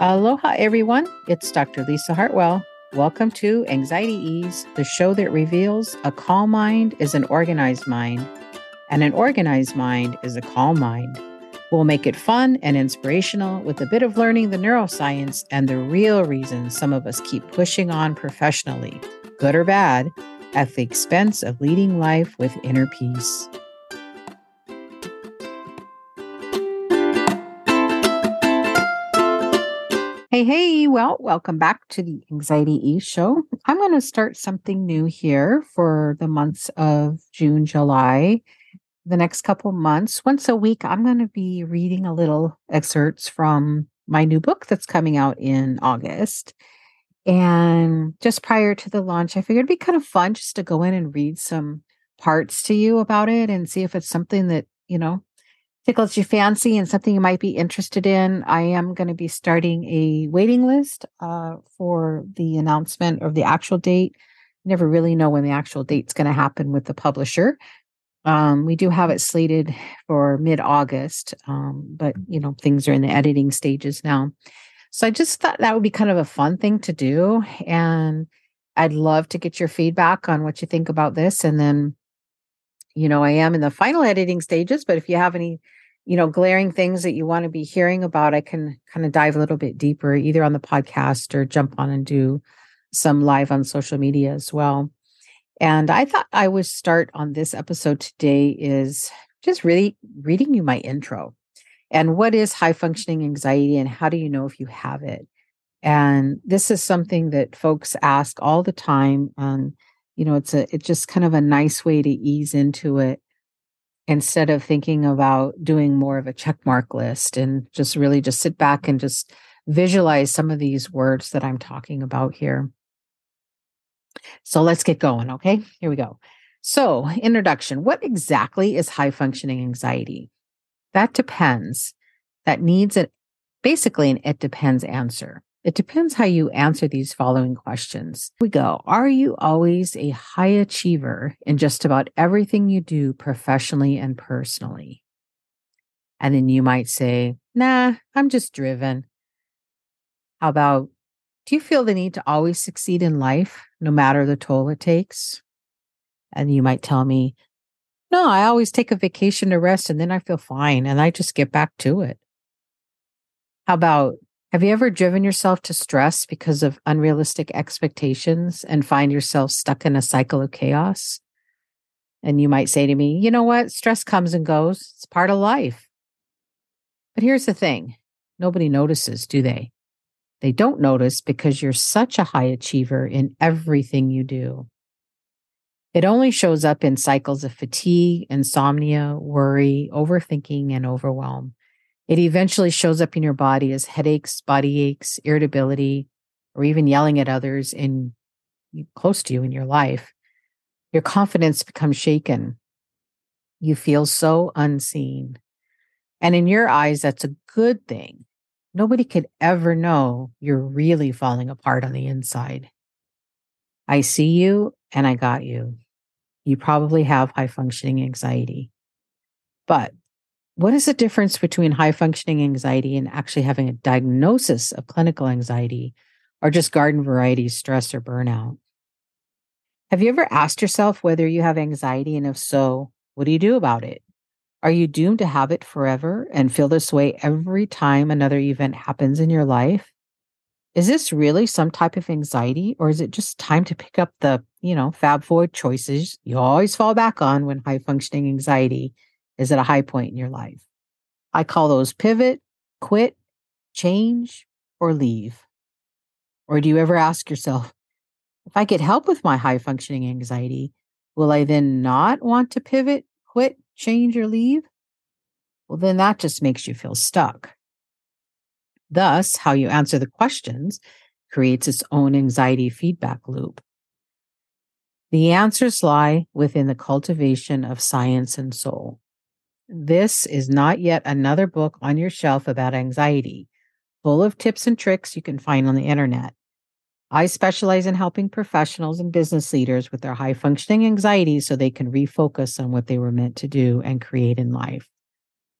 Aloha, everyone. It's Dr. Lisa Hartwell. Welcome to Anxiety Ease, the show that reveals a calm mind is an organized mind, and an organized mind is a calm mind. We'll make it fun and inspirational with a bit of learning the neuroscience and the real reasons some of us keep pushing on professionally, good or bad, at the expense of leading life with inner peace. Hey, hey, well, welcome back to the Anxiety E Show. I'm going to start something new here for the months of June, July, the next couple months. Once a week, I'm going to be reading a little excerpts from my new book that's coming out in August. And just prior to the launch, I figured it'd be kind of fun just to go in and read some parts to you about it and see if it's something that, you know, tickles your fancy and something you might be interested in, I am going to be starting a waiting list uh, for the announcement of the actual date. Never really know when the actual date's going to happen with the publisher. Um, we do have it slated for mid August, um, but you know things are in the editing stages now. So I just thought that would be kind of a fun thing to do, and I'd love to get your feedback on what you think about this, and then you know, I am in the final editing stages, but if you have any you know, glaring things that you want to be hearing about, I can kind of dive a little bit deeper either on the podcast or jump on and do some live on social media as well. And I thought I would start on this episode today is just really reading you my intro. And what is high functioning anxiety and how do you know if you have it? And this is something that folks ask all the time. And, you know, it's a it's just kind of a nice way to ease into it instead of thinking about doing more of a check mark list and just really just sit back and just visualize some of these words that I'm talking about here. So let's get going. Okay, here we go. So, introduction What exactly is high functioning anxiety? That depends. That needs a basically an it depends answer. It depends how you answer these following questions. We go. Are you always a high achiever in just about everything you do professionally and personally? And then you might say, nah, I'm just driven. How about, do you feel the need to always succeed in life, no matter the toll it takes? And you might tell me, no, I always take a vacation to rest and then I feel fine and I just get back to it. How about, have you ever driven yourself to stress because of unrealistic expectations and find yourself stuck in a cycle of chaos? And you might say to me, you know what? Stress comes and goes, it's part of life. But here's the thing nobody notices, do they? They don't notice because you're such a high achiever in everything you do. It only shows up in cycles of fatigue, insomnia, worry, overthinking, and overwhelm. It eventually shows up in your body as headaches, body aches, irritability, or even yelling at others in close to you in your life. Your confidence becomes shaken. You feel so unseen. And in your eyes, that's a good thing. Nobody could ever know you're really falling apart on the inside. I see you and I got you. You probably have high functioning anxiety. But what is the difference between high functioning anxiety and actually having a diagnosis of clinical anxiety or just garden variety stress or burnout? Have you ever asked yourself whether you have anxiety? And if so, what do you do about it? Are you doomed to have it forever and feel this way every time another event happens in your life? Is this really some type of anxiety or is it just time to pick up the, you know, fab four choices you always fall back on when high functioning anxiety is at a high point in your life. I call those pivot, quit, change, or leave. Or do you ever ask yourself, if I get help with my high functioning anxiety, will I then not want to pivot, quit, change, or leave? Well, then that just makes you feel stuck. Thus, how you answer the questions creates its own anxiety feedback loop. The answers lie within the cultivation of science and soul. This is not yet another book on your shelf about anxiety, full of tips and tricks you can find on the internet. I specialize in helping professionals and business leaders with their high functioning anxiety so they can refocus on what they were meant to do and create in life.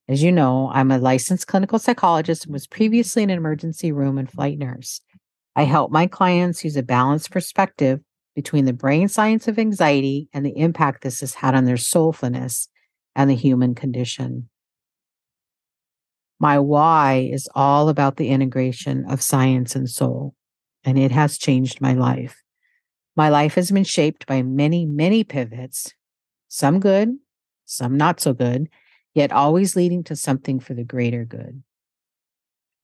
As you know, I'm a licensed clinical psychologist and was previously an emergency room and flight nurse. I help my clients use a balanced perspective between the brain science of anxiety and the impact this has had on their soulfulness and the human condition. My why is all about the integration of science and soul, and it has changed my life. My life has been shaped by many, many pivots, some good, some not so good, yet always leading to something for the greater good.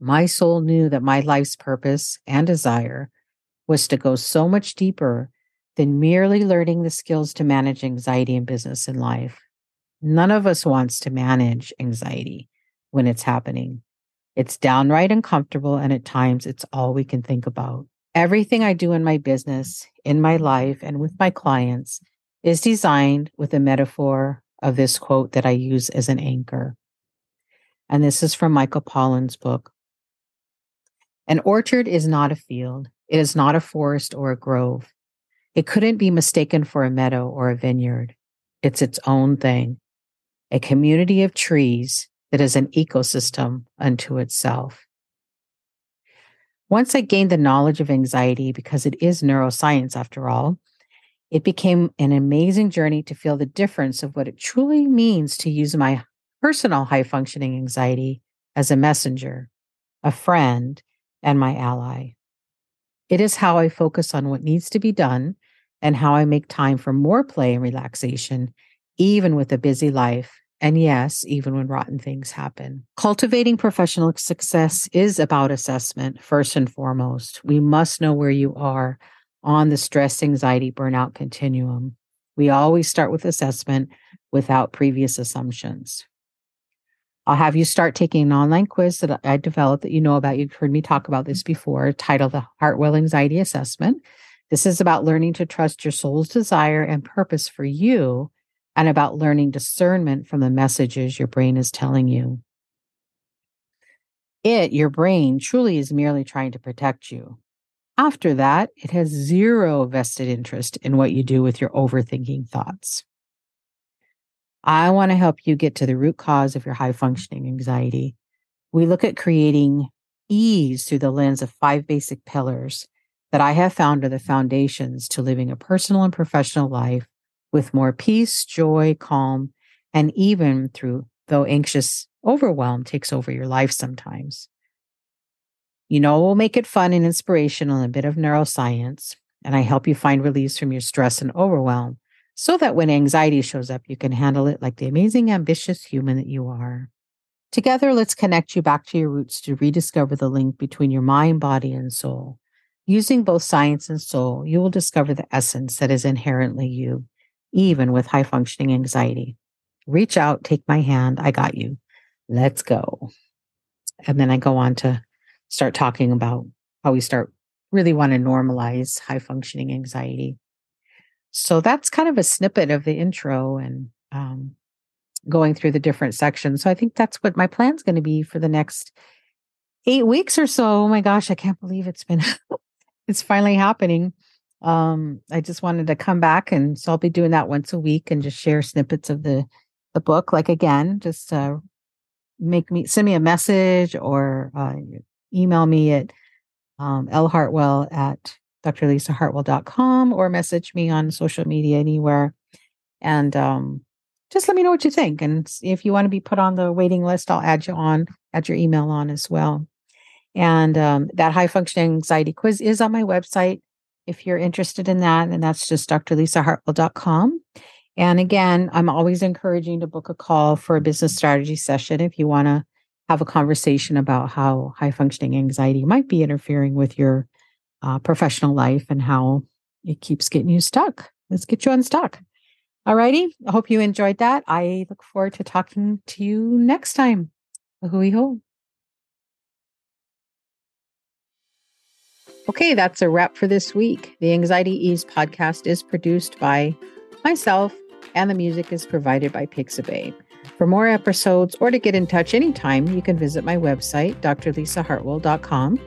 My soul knew that my life's purpose and desire was to go so much deeper than merely learning the skills to manage anxiety in business and life. None of us wants to manage anxiety when it's happening. It's downright uncomfortable, and at times it's all we can think about. Everything I do in my business, in my life, and with my clients is designed with a metaphor of this quote that I use as an anchor. And this is from Michael Pollan's book. An orchard is not a field, it is not a forest or a grove. It couldn't be mistaken for a meadow or a vineyard. It's its own thing, a community of trees that is an ecosystem unto itself. Once I gained the knowledge of anxiety, because it is neuroscience after all, it became an amazing journey to feel the difference of what it truly means to use my personal high functioning anxiety as a messenger, a friend, and my ally. It is how I focus on what needs to be done and how I make time for more play and relaxation, even with a busy life. And yes, even when rotten things happen. Cultivating professional success is about assessment, first and foremost. We must know where you are on the stress, anxiety, burnout continuum. We always start with assessment without previous assumptions. I'll have you start taking an online quiz that I developed that you know about. You've heard me talk about this before, titled the Hartwell Anxiety Assessment. This is about learning to trust your soul's desire and purpose for you and about learning discernment from the messages your brain is telling you. It, your brain, truly is merely trying to protect you. After that, it has zero vested interest in what you do with your overthinking thoughts. I want to help you get to the root cause of your high functioning anxiety. We look at creating ease through the lens of five basic pillars that I have found are the foundations to living a personal and professional life with more peace, joy, calm, and even through though anxious overwhelm takes over your life sometimes. You know, we'll make it fun and inspirational and a bit of neuroscience, and I help you find release from your stress and overwhelm so that when anxiety shows up, you can handle it like the amazing, ambitious human that you are. Together, let's connect you back to your roots to rediscover the link between your mind, body, and soul. Using both science and soul, you will discover the essence that is inherently you, even with high functioning anxiety. Reach out, take my hand. I got you. Let's go. And then I go on to start talking about how we start really want to normalize high functioning anxiety. So that's kind of a snippet of the intro and um, going through the different sections. So I think that's what my plan's going to be for the next eight weeks or so. Oh my gosh, I can't believe it's been, it's finally happening. Um, I just wanted to come back and so I'll be doing that once a week and just share snippets of the the book. Like again, just uh, make me send me a message or uh, email me at um, lhartwell at drlisahartwell.com or message me on social media anywhere. And um, just let me know what you think. And if you want to be put on the waiting list, I'll add you on, add your email on as well. And um, that high functioning anxiety quiz is on my website if you're interested in that. And that's just drlisahartwell.com. And again, I'm always encouraging to book a call for a business strategy session if you want to have a conversation about how high functioning anxiety might be interfering with your uh, professional life and how it keeps getting you stuck. Let's get you unstuck. All righty. I hope you enjoyed that. I look forward to talking to you next time. Hui ho. Okay, that's a wrap for this week. The Anxiety Ease podcast is produced by myself, and the music is provided by Pixabay. For more episodes or to get in touch anytime, you can visit my website, drlisahartwell.com.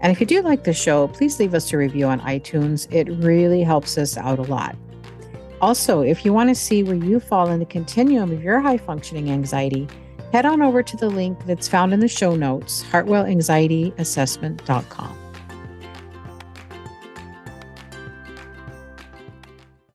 And if you do like the show, please leave us a review on iTunes. It really helps us out a lot. Also, if you want to see where you fall in the continuum of your high functioning anxiety, head on over to the link that's found in the show notes, hartwellanxietyassessment.com.